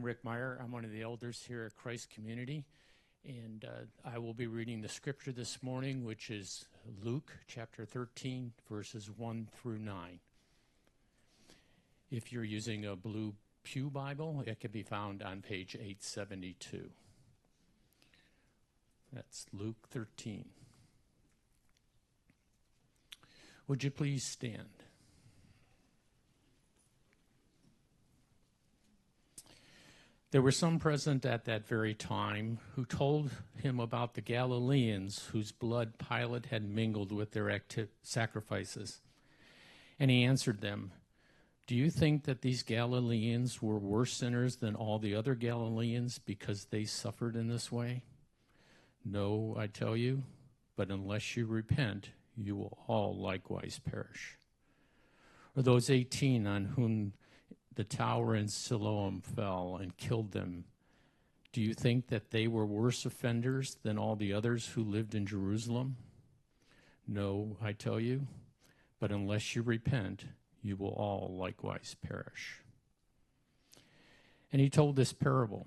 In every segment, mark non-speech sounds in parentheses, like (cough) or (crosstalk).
I'm Rick Meyer. I'm one of the elders here at Christ Community. And uh, I will be reading the scripture this morning, which is Luke chapter 13, verses 1 through 9. If you're using a blue Pew Bible, it can be found on page 872. That's Luke 13. Would you please stand? There were some present at that very time who told him about the Galileans whose blood Pilate had mingled with their acti- sacrifices. And he answered them, Do you think that these Galileans were worse sinners than all the other Galileans because they suffered in this way? No, I tell you, but unless you repent, you will all likewise perish. Or those 18 on whom the tower in Siloam fell and killed them, do you think that they were worse offenders than all the others who lived in Jerusalem? No, I tell you, but unless you repent, you will all likewise perish. And he told this parable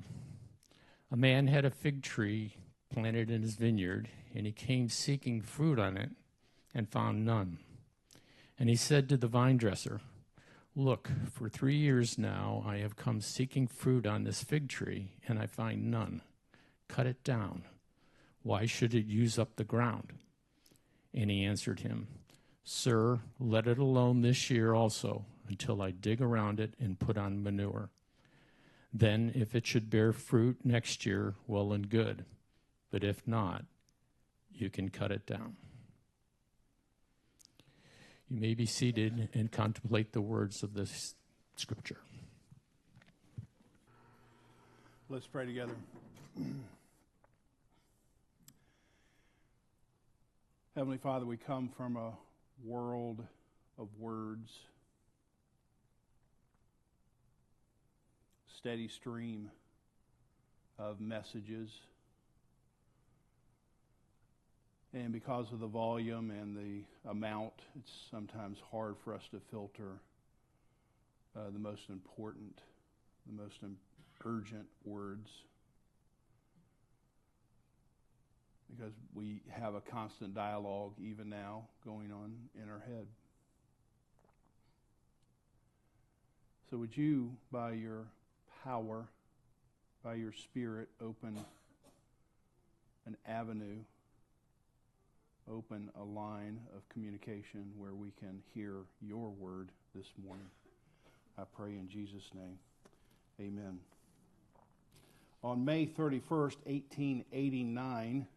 A man had a fig tree planted in his vineyard, and he came seeking fruit on it and found none. And he said to the vine dresser, Look, for three years now I have come seeking fruit on this fig tree, and I find none. Cut it down. Why should it use up the ground? And he answered him, Sir, let it alone this year also, until I dig around it and put on manure. Then, if it should bear fruit next year, well and good. But if not, you can cut it down. You may be seated and contemplate the words of this scripture. Let's pray together. (clears throat) Heavenly Father, we come from a world of words, steady stream of messages. And because of the volume and the amount, it's sometimes hard for us to filter uh, the most important, the most urgent words. Because we have a constant dialogue, even now, going on in our head. So, would you, by your power, by your Spirit, open an avenue open a line of communication where we can hear your word this morning. I pray in Jesus' name. Amen. On May 31st, 1889,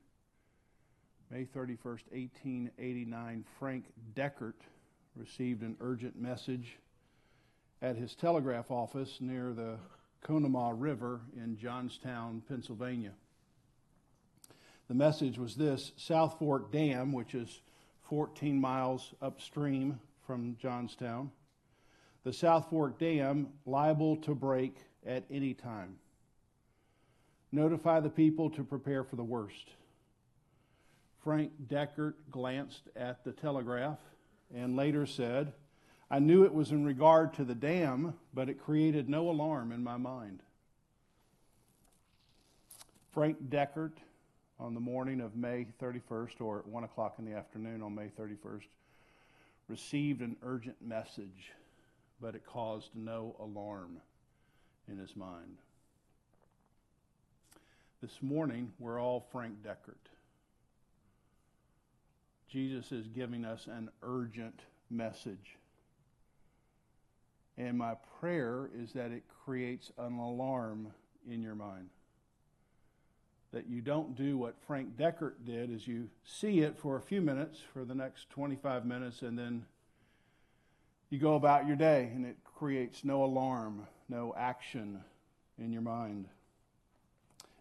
May 31st, 1889, Frank Deckert received an urgent message at his telegraph office near the Conemaugh River in Johnstown, Pennsylvania. The message was this South Fork Dam, which is 14 miles upstream from Johnstown, the South Fork Dam liable to break at any time. Notify the people to prepare for the worst. Frank Deckert glanced at the telegraph and later said, I knew it was in regard to the dam, but it created no alarm in my mind. Frank Deckert on the morning of May 31st, or at 1 o'clock in the afternoon on May 31st, received an urgent message, but it caused no alarm in his mind. This morning, we're all Frank Deckert. Jesus is giving us an urgent message. And my prayer is that it creates an alarm in your mind that you don't do what Frank Deckert did is you see it for a few minutes for the next 25 minutes and then you go about your day and it creates no alarm, no action in your mind.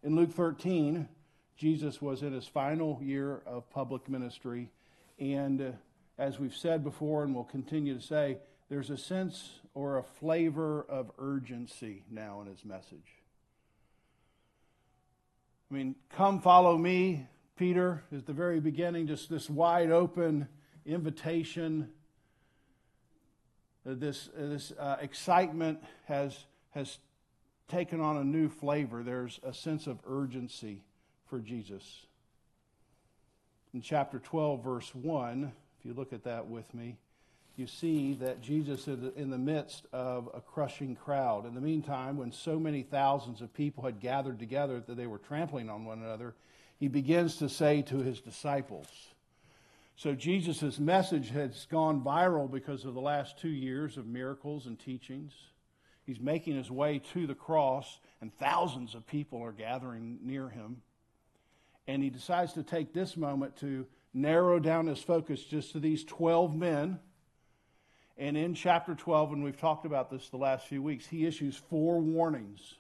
In Luke 13, Jesus was in his final year of public ministry and uh, as we've said before and will continue to say, there's a sense or a flavor of urgency now in his message. I mean, come follow me, Peter, is the very beginning, just this wide open invitation. This uh, this uh, excitement has, has taken on a new flavor. There's a sense of urgency for Jesus. In chapter 12, verse 1, if you look at that with me, you see that Jesus is in the midst of a crushing crowd. In the meantime, when so many thousands of people had gathered together that they were trampling on one another, he begins to say to his disciples, so Jesus' message has gone viral because of the last two years of miracles and teachings. He's making his way to the cross, and thousands of people are gathering near him. And he decides to take this moment to narrow down his focus just to these 12 men. And in chapter 12, and we've talked about this the last few weeks, he issues four warnings,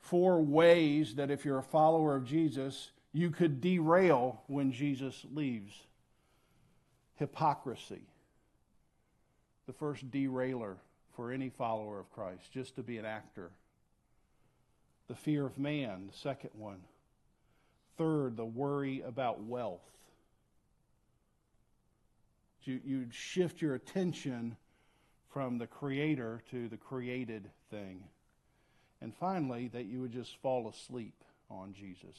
four ways that if you're a follower of Jesus, you could derail when Jesus leaves. Hypocrisy, the first derailer for any follower of Christ, just to be an actor. The fear of man, the second one. Third, the worry about wealth. You, you shift your attention from the creator to the created thing. And finally, that you would just fall asleep on Jesus.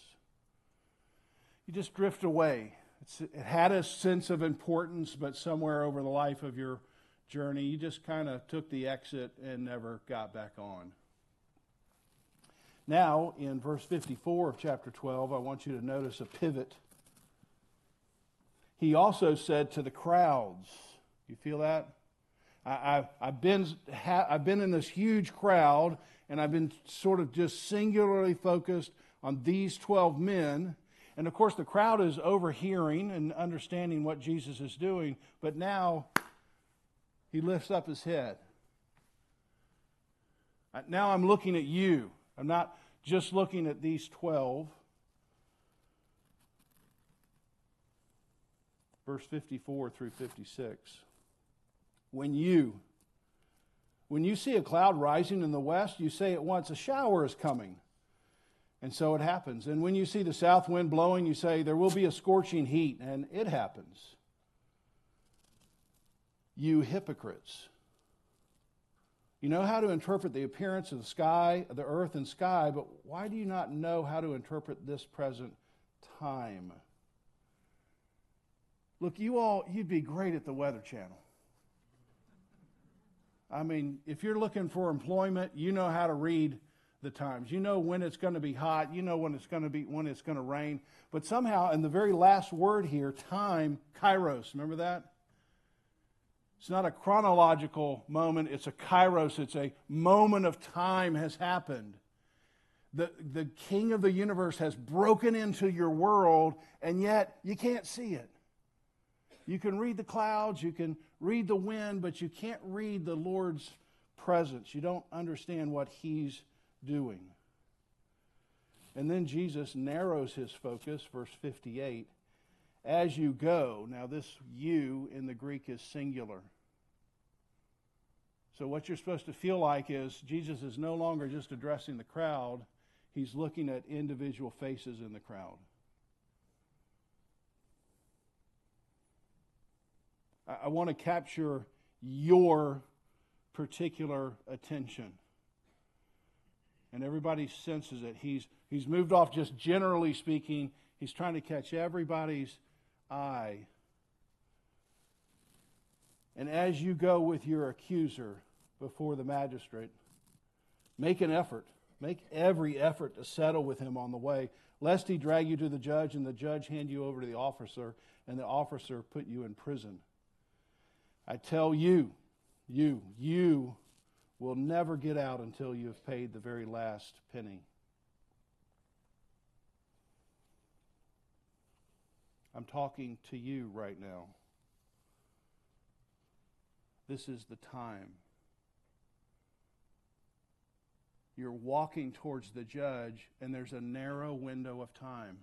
You just drift away. It's, it had a sense of importance, but somewhere over the life of your journey, you just kind of took the exit and never got back on. Now, in verse 54 of chapter 12, I want you to notice a pivot. He also said to the crowds, you feel that? I, have been, I've been in this huge crowd, and I've been sort of just singularly focused on these 12 men. And of course, the crowd is overhearing and understanding what Jesus is doing, but now he lifts up his head. Now I'm looking at you. I'm not just looking at these 12. Verse 54 through 56. When you when you see a cloud rising in the west, you say at once, a shower is coming. And so it happens. And when you see the south wind blowing, you say, There will be a scorching heat. And it happens. You hypocrites. You know how to interpret the appearance of the sky, the earth and sky, but why do you not know how to interpret this present time? Look, you all, you'd be great at the Weather Channel. I mean, if you're looking for employment, you know how to read the times. You know when it's going to be hot. You know when it's going to be when it's going to rain. But somehow, in the very last word here, time, kairos. Remember that? It's not a chronological moment. It's a kairos. It's a moment of time has happened. The, the king of the universe has broken into your world, and yet you can't see it. You can read the clouds, you can read the wind, but you can't read the Lord's presence. You don't understand what He's doing. And then Jesus narrows his focus, verse 58. As you go, now this you in the Greek is singular. So, what you're supposed to feel like is Jesus is no longer just addressing the crowd, he's looking at individual faces in the crowd. I, want to capture your particular attention and everybody senses it. He's, he's moved off just generally speaking. He's trying to catch everybody's eye. And as you go with your accuser before the magistrate, make an effort. Make every effort to settle with him on the way, lest he drag you to the judge and the judge hand you over to the officer and the officer put you in prison. I tell you, you, you will never get out until you have paid the very last penny. I'm talking to you right now. This is the time. You're walking towards the judge, and there's a narrow window of time.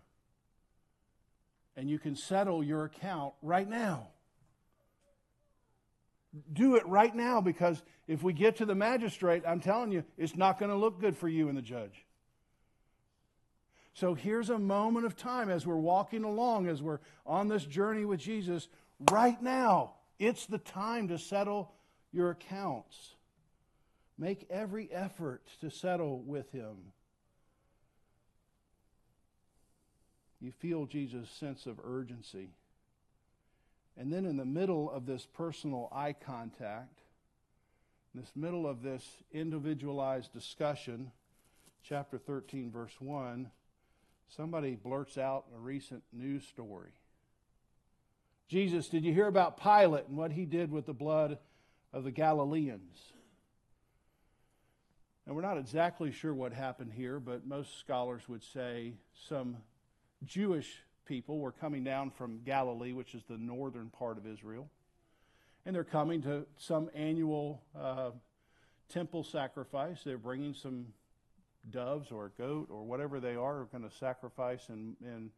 And you can settle your account right now do it right now because if we get to the magistrate, I'm telling you, it's not going to look good for you and the judge. So here's a moment of time as we're walking along, as we're on this journey with Jesus. Right now, it's the time to settle your accounts. Make every effort to settle with him. You feel Jesus' sense of urgency. And then in the middle of this personal eye contact, in this middle of this individualized discussion, chapter 13, verse 1, somebody blurts out a recent news story. Jesus, did you hear about Pilate and what he did with the blood of the Galileans? And we're not exactly sure what happened here, but most scholars would say some Jewish people were coming down from Galilee, which is the northern part of Israel, and they're coming to some annual uh, temple sacrifice. They're bringing some doves or a goat or whatever they are, are going to sacrifice in, in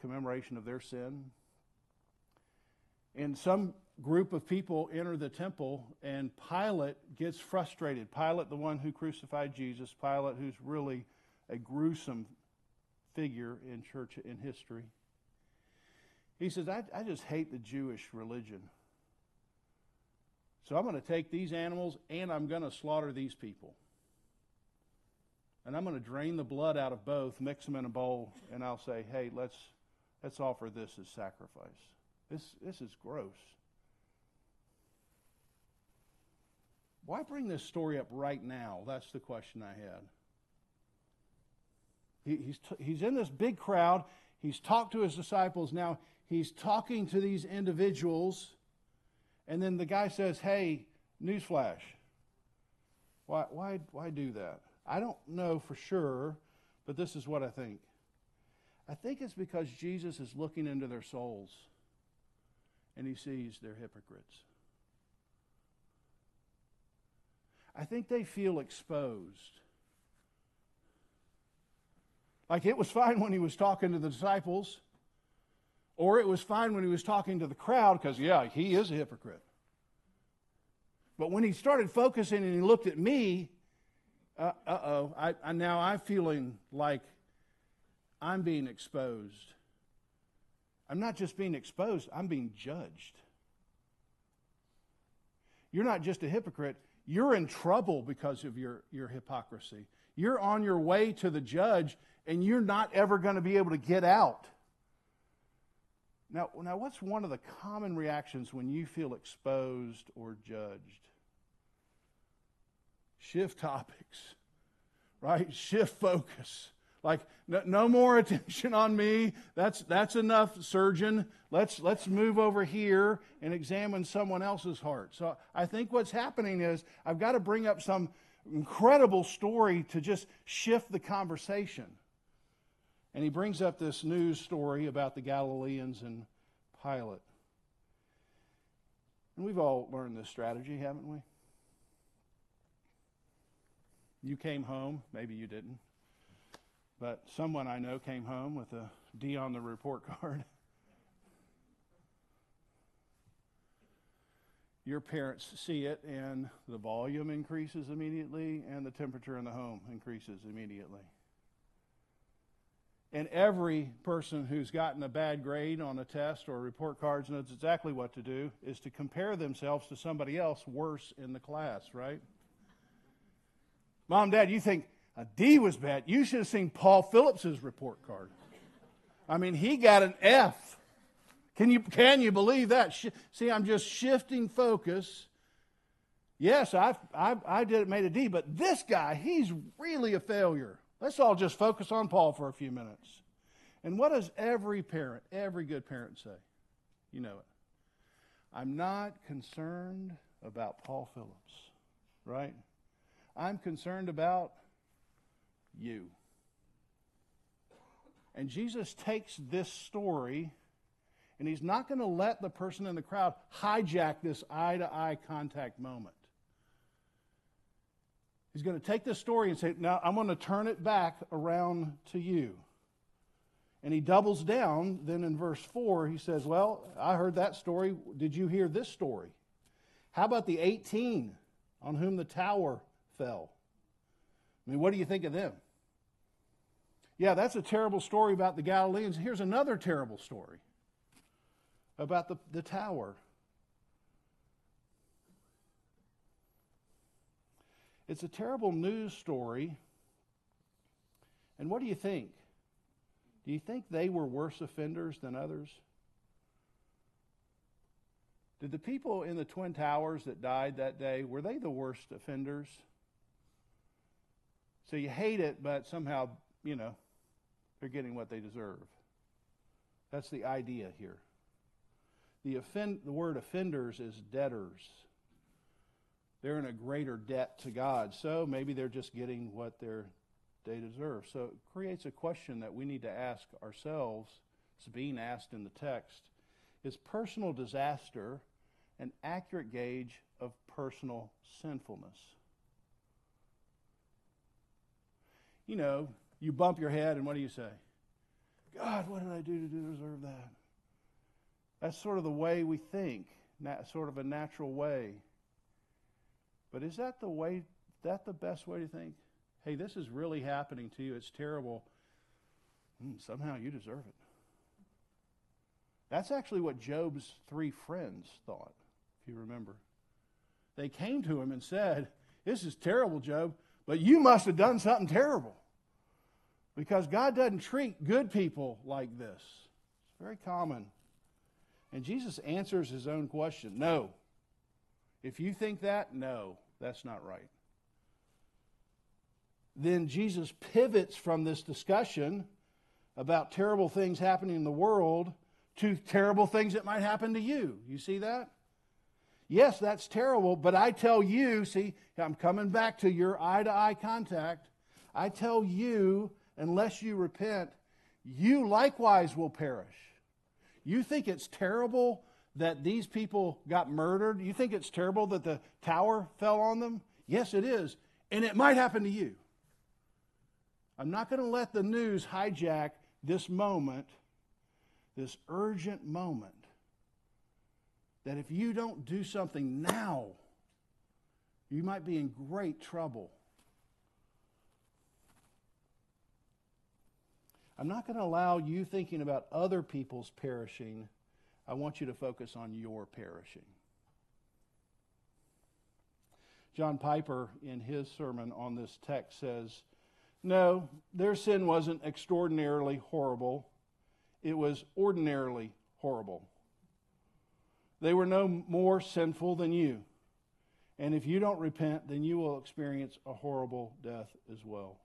commemoration of their sin. And some group of people enter the temple, and Pilate gets frustrated. Pilate, the one who crucified Jesus, Pilate, who's really a gruesome figure in church in history. He says, I, I just hate the Jewish religion. So I'm going to take these animals and I'm going to slaughter these people. And I'm going to drain the blood out of both, mix them in a bowl, and I'll say, hey, let's, let's offer this as sacrifice. This, this is gross. Why bring this story up right now? That's the question I had. He, he's, t- he's in this big crowd. He's talked to his disciples. Now he's talking to these individuals. And then the guy says, Hey, newsflash. Why, why, why do that? I don't know for sure, but this is what I think. I think it's because Jesus is looking into their souls and he sees they're hypocrites. I think they feel exposed. Like it was fine when he was talking to the disciples, or it was fine when he was talking to the crowd, because, yeah, he is a hypocrite. But when he started focusing and he looked at me, uh oh, I, I, now I'm feeling like I'm being exposed. I'm not just being exposed, I'm being judged. You're not just a hypocrite, you're in trouble because of your, your hypocrisy. You're on your way to the judge, and you're not ever going to be able to get out. Now, now, what's one of the common reactions when you feel exposed or judged? Shift topics, right? Shift focus. Like, no, no, more (laughs) attention on me. That's, that's enough, surgeon. Let's, let's move over here and examine someone else's heart. So I think what's happening is I've got to bring up some incredible story to just shift the conversation. And he brings up this news story about the Galileans and Pilate. And we've all learned this strategy, haven't we? You came home, maybe you didn't. But someone I know came home with a D on the report card. (laughs) Your parents see it, and the volume increases immediately, and the temperature in the home increases immediately. And every person who's gotten a bad grade on a test or report cards knows exactly what to do is to compare themselves to somebody else worse in the class, right? Mom, Dad, you think a D was bad. You should have seen Paul Phillips's report card. I mean, he got an F. Can you, can you believe that? See, I'm just shifting focus. Yes, I, I, I did made a D, but this guy, he's really a failure. Let's all just focus on Paul for a few minutes. And what does every parent, every good parent say? You know it. I'm not concerned about Paul Phillips, right? I'm concerned about you. And Jesus takes this story and he's not going to let the person in the crowd hijack this eye to eye contact moment. He's going to take this story and say, Now I'm going to turn it back around to you. And he doubles down. Then in verse 4, he says, Well, I heard that story. Did you hear this story? How about the 18 on whom the tower fell? I mean, what do you think of them? Yeah, that's a terrible story about the Galileans. Here's another terrible story about the, the tower. It's a terrible news story. And what do you think? Do you think they were worse offenders than others? Did the people in the Twin Towers that died that day, were they the worst offenders? So you hate it, but somehow, you know, they're getting what they deserve. That's the idea here. The, offend, the word offenders is debtors. They're in a greater debt to God, so maybe they're just getting what they're, they deserve. So it creates a question that we need to ask ourselves. It's being asked in the text. Is personal disaster an accurate gauge of personal sinfulness? You know, you bump your head, and what do you say? God, what did I do to deserve that? That's sort of the way we think, sort of a natural way. But is that the way, that the best way to think? Hey, this is really happening to you. It's terrible. Mm, somehow you deserve it. That's actually what Job's three friends thought, if you remember. They came to him and said, This is terrible, Job, but you must have done something terrible. Because God doesn't treat good people like this. It's very common. And Jesus answers his own question no. If you think that, no, that's not right. Then Jesus pivots from this discussion about terrible things happening in the world to terrible things that might happen to you. You see that? Yes, that's terrible, but I tell you, see, I'm coming back to your eye to eye contact. I tell you, unless you repent, you likewise will perish. You think it's terrible that these people got murdered? You think it's terrible that the tower fell on them? Yes, it is. And it might happen to you. I'm not going to let the news hijack this moment, this urgent moment, that if you don't do something now, you might be in great trouble. I'm not going to allow you thinking about other people's perishing I want you to focus on your perishing. John Piper, in his sermon on this text, says, No, their sin wasn't extraordinarily horrible, it was ordinarily horrible. They were no more sinful than you. And if you don't repent, then you will experience a horrible death as well.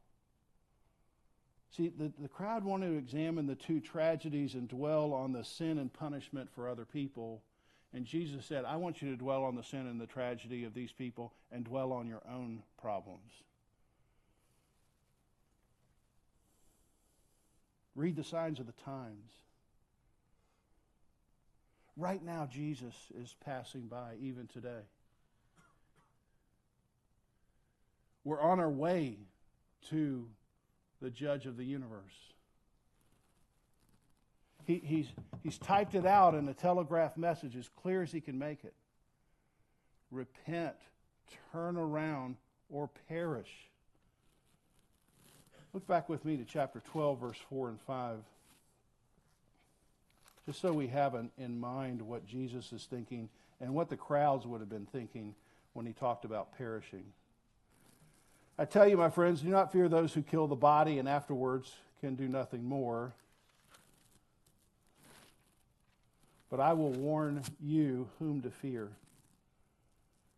See, the, the crowd wanted to examine the two tragedies and dwell on the sin and punishment for other people. And Jesus said, I want you to dwell on the sin and the tragedy of these people and dwell on your own problems. Read the signs of the times. Right now, Jesus is passing by, even today. We're on our way to the judge of the universe. He, he's, he's typed it out in a telegraph message as clear as he can make it. Repent, turn around, or perish. Look back with me to chapter 12, verse 4 and 5. Just so we have in mind what Jesus is thinking and what the crowds would have been thinking when he talked about perishing. I tell you, my friends, do not fear those who kill the body and afterwards can do nothing more. But I will warn you whom to fear.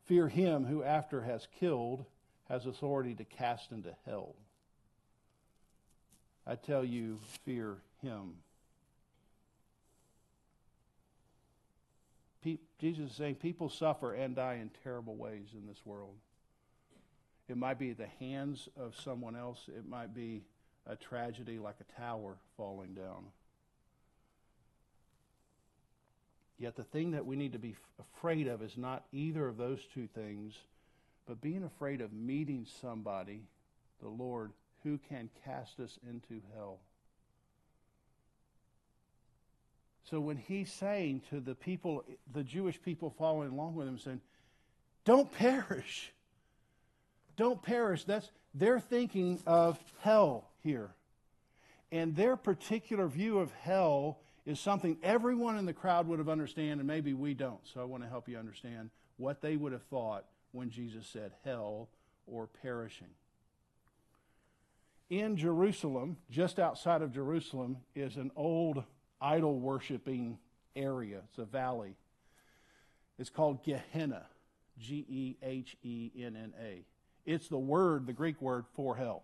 Fear him who, after has killed, has authority to cast into hell. I tell you, fear him. Jesus is saying people suffer and die in terrible ways in this world. It might be the hands of someone else. It might be a tragedy like a tower falling down. Yet the thing that we need to be afraid of is not either of those two things, but being afraid of meeting somebody, the Lord, who can cast us into hell. So when he's saying to the people, the Jewish people following along with him, saying, Don't perish don't perish. That's they're thinking of hell here. And their particular view of hell is something everyone in the crowd would have understand, and maybe we don't. So I want to help you understand what they would have thought when Jesus said hell or perishing. In Jerusalem, just outside of Jerusalem, is an old idol worshiping area. It's a valley. It's called Gehenna, G E H E N N A. It's the word, the Greek word for hell,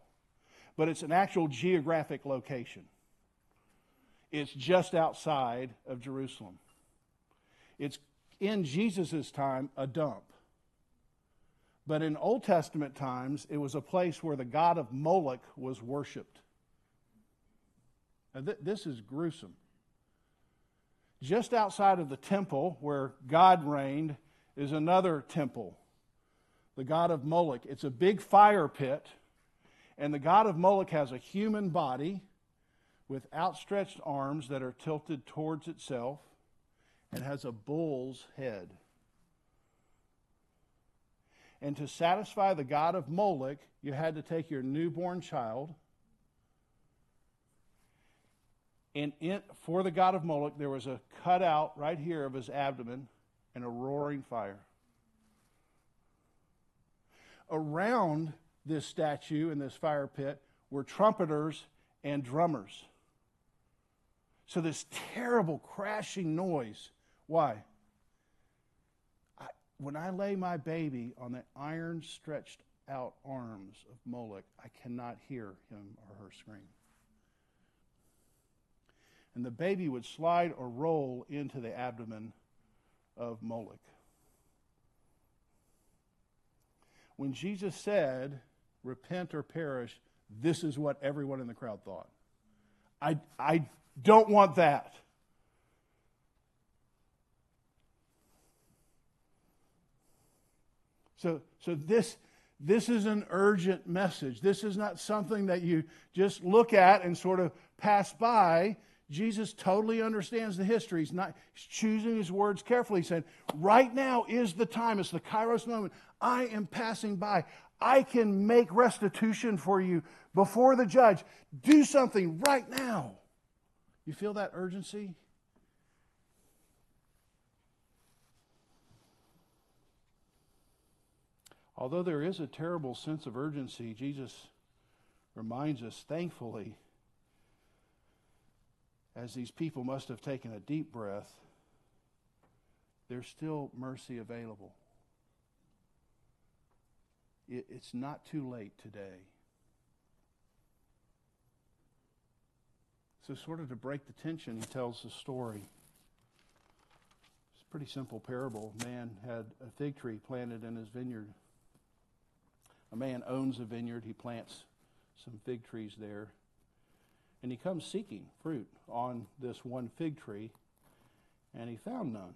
but it's an actual geographic location. It's just outside of Jerusalem. It's in Jesus' time a dump. But in Old Testament times, it was a place where the god of Moloch was worshiped. Th- this is gruesome. Just outside of the temple where God reigned is another temple, the god of Moloch. It's a big fire pit, and the god of Moloch has a human body with outstretched arms that are tilted towards itself and has a bull's head. And to satisfy the god of Moloch, you had to take your newborn child. And in, for the god of Moloch, there was a cutout right here of his abdomen and a roaring fire. Around this statue in this fire pit were trumpeters and drummers. So, this terrible crashing noise. Why? when I lay my baby on the iron stretched out arms of Moloch, I cannot hear him or her scream. And the baby would slide or roll into the abdomen of Moloch. When Jesus said, Repent or perish, this is what everyone in the crowd thought. I, I don't want that. So, so this, this is an urgent message. This is not something that you just look at and sort of pass by. Jesus totally understands the history. He's not he's choosing his words carefully. He said, Right now is the time. It's the Kairos moment. I am passing by. I can make restitution for you before the judge. Do something right now. You feel that urgency? Although there is a terrible sense of urgency, Jesus reminds us, thankfully, as these people must have taken a deep breath, there's still mercy available. It, it's not too late today. So, sort of to break the tension, he tells the story. It's a pretty simple parable. A man had a fig tree planted in his vineyard. A man owns a vineyard, he plants some fig trees there, and he comes seeking fruit on this one fig tree, and he found none.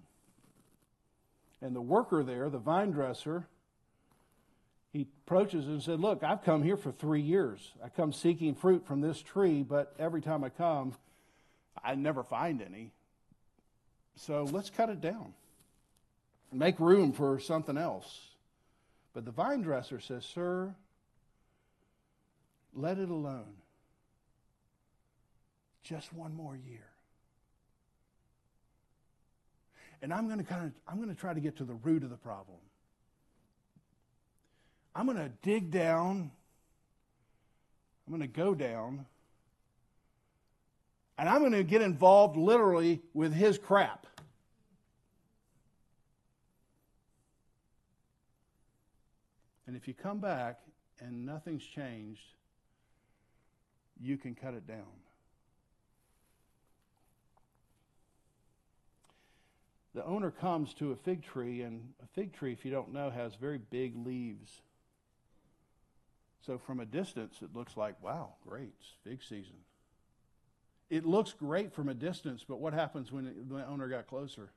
And the worker there, the vine dresser, he approaches and said, Look, I've come here for three years. I come seeking fruit from this tree, but every time I come, I never find any. So let's cut it down. Make room for something else. But the vine dresser says, Sir, let it alone. Just one more year. And I'm going to kind of I'm going to try to get to the root of the problem. I'm going to dig down. I'm going to go down. And I'm going to get involved literally with his crap. And if you come back and nothing's changed, you can cut it down. The owner comes to a fig tree, and a fig tree, if you don't know, has very big leaves. So from a distance, it looks like, wow, great, it's fig season. It looks great from a distance, but what happens when the owner got closer?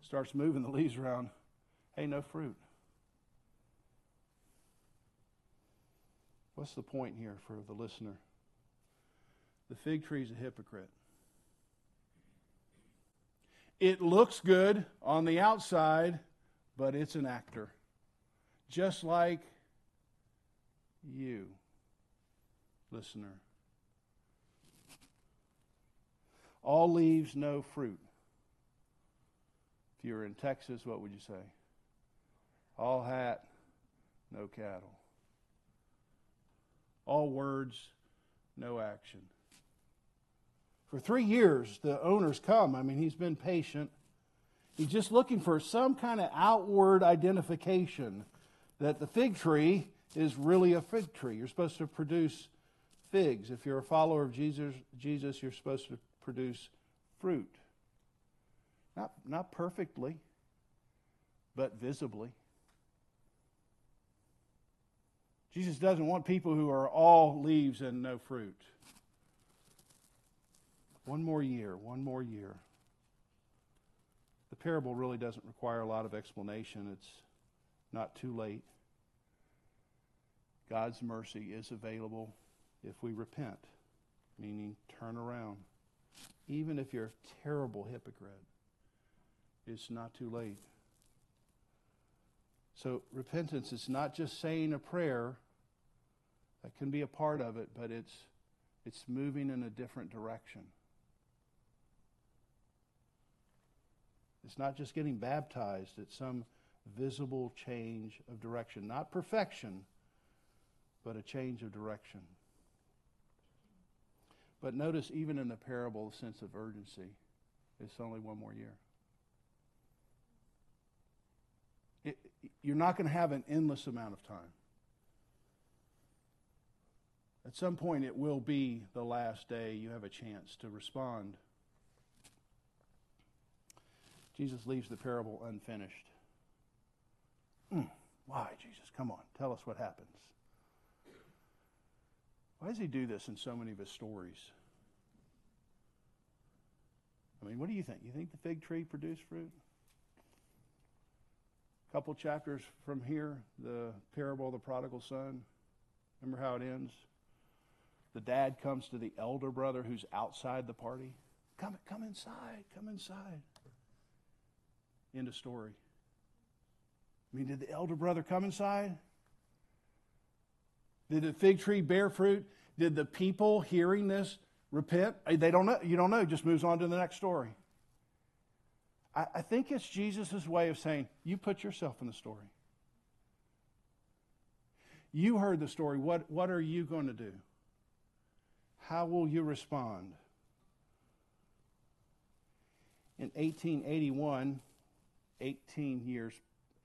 Starts moving the leaves around. Hey, no fruit. What's the point here for the listener? The fig tree is a hypocrite. It looks good on the outside, but it's an actor. Just like you, listener. All leaves, no fruit. If you were in Texas, what would you say? All hat, no cattle. All words, no action. For three years, the owner's come. I mean, he's been patient. He's just looking for some kind of outward identification that the fig tree is really a fig tree. You're supposed to produce figs. If you're a follower of Jesus, Jesus you're supposed to produce fruit. Not, not perfectly, but visibly. Jesus doesn't want people who are all leaves and no fruit. One more year, one more year. The parable really doesn't require a lot of explanation. It's not too late. God's mercy is available if we repent, meaning turn around. Even if you're a terrible hypocrite, it's not too late. So, repentance is not just saying a prayer, that can be a part of it, but it's, it's moving in a different direction. It's not just getting baptized, it's some visible change of direction. Not perfection, but a change of direction. But notice, even in the parable, the sense of urgency. It's only one more year. It, you're not going to have an endless amount of time. At some point, it will be the last day you have a chance to respond. Jesus leaves the parable unfinished. Mm, why, Jesus? Come on, tell us what happens. Why does he do this in so many of his stories? I mean, what do you think? You think the fig tree produced fruit? A couple chapters from here, the parable of the prodigal son. Remember how it ends? The dad comes to the elder brother who's outside the party. Come, come inside, come inside. End of story. I mean, did the elder brother come inside? Did the fig tree bear fruit? Did the people hearing this repent? They don't know. You don't know. Just moves on to the next story. I, I think it's Jesus' way of saying, you put yourself in the story. You heard the story. What, what are you going to do? How will you respond? In 1881, 18 years,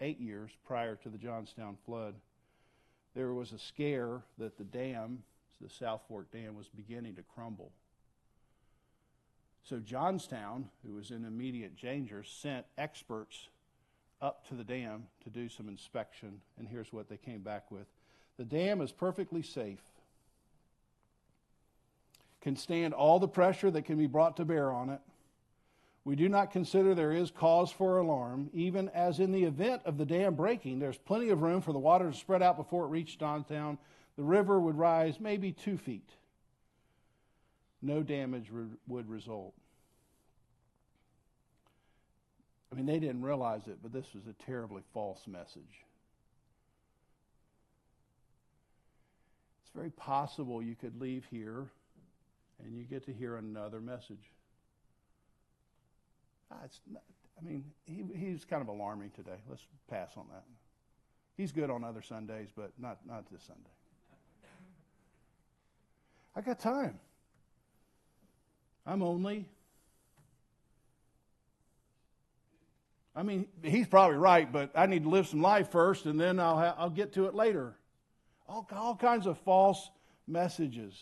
eight years prior to the Johnstown flood, there was a scare that the dam, the South Fork Dam, was beginning to crumble. So Johnstown, who was in immediate danger, sent experts up to the dam to do some inspection, and here's what they came back with. The dam is perfectly safe, can stand all the pressure that can be brought to bear on it we do not consider there is cause for alarm, even as in the event of the dam breaking, there's plenty of room for the water to spread out before it reached Johnstown. The river would rise maybe two feet. No damage would result. I mean, they didn't realize it, but this was a terribly false message. It's very possible you could leave here and you get to hear another message. Ah, it's not, I mean, he, he's kind of alarming today. Let's pass on that. He's good on other Sundays, but not, not this Sunday. I got time. I'm only. I mean, he's probably right, but I need to live some life first, and then I'll, ha- I'll get to it later. All, all kinds of false messages.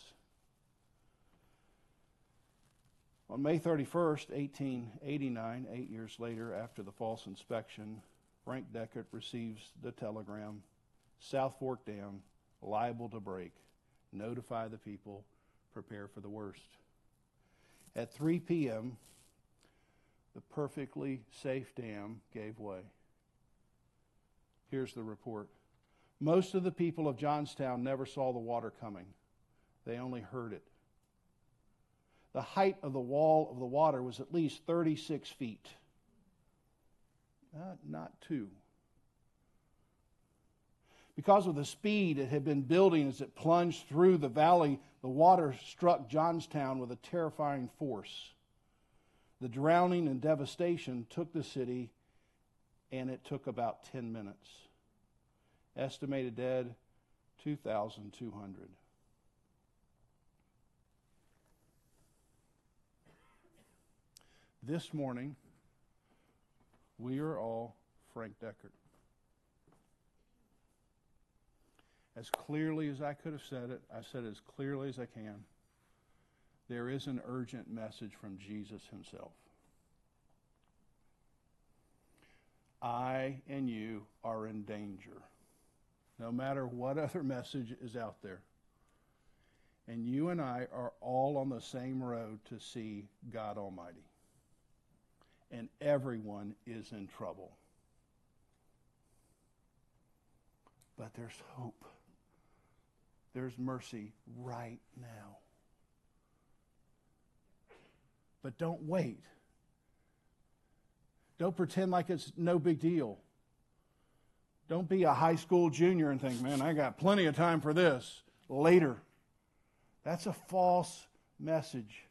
On May 31st, 1889, eight years later after the false inspection, Frank Deckert receives the telegram South Fork Dam liable to break. Notify the people, prepare for the worst. At 3 p.m., the perfectly safe dam gave way. Here's the report. Most of the people of Johnstown never saw the water coming, they only heard it the height of the wall of the water was at least 36 feet. Uh, not two. Because of the speed it had been building as it plunged through the valley, the water struck Johnstown with a terrifying force. The drowning and devastation took the city, and it took about 10 minutes. Estimated dead 2,200. This morning, we are all Frank Deckard. As clearly as I could have said it, I said it as clearly as I can. There is an urgent message from Jesus himself. I and you are in danger, no matter what (laughs) other message is out there. And you and I are all on the same road to see God Almighty. And everyone is in trouble. But there's hope. There's mercy right now. But don't wait. Don't pretend like it's no big deal. Don't be a high school junior and think, man, I got plenty of time for this later. That's a false message.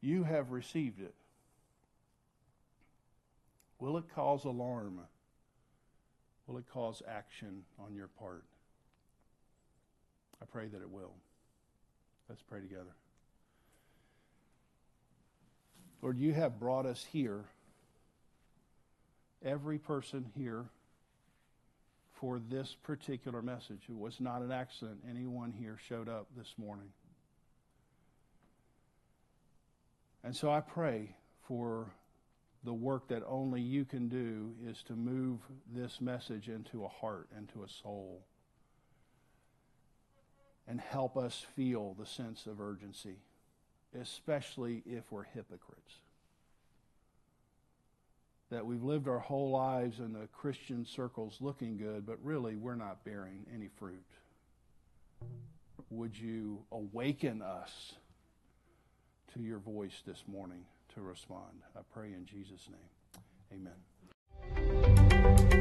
You have received it. Will it cause alarm? Will it cause action on your part? I pray that it will. Let's pray together. Lord, you have brought us here, every person here, for this particular message. It was not an accident. Anyone here showed up this morning. And so I pray for the work that only you can do is to move this message into a heart, into a soul, and help us feel the sense of urgency, especially if we're hypocrites. That we've lived our whole lives in the Christian circles looking good, but really we're not bearing any fruit. Would you awaken us to your voice this morning to respond. I pray in Jesus' name. Amen.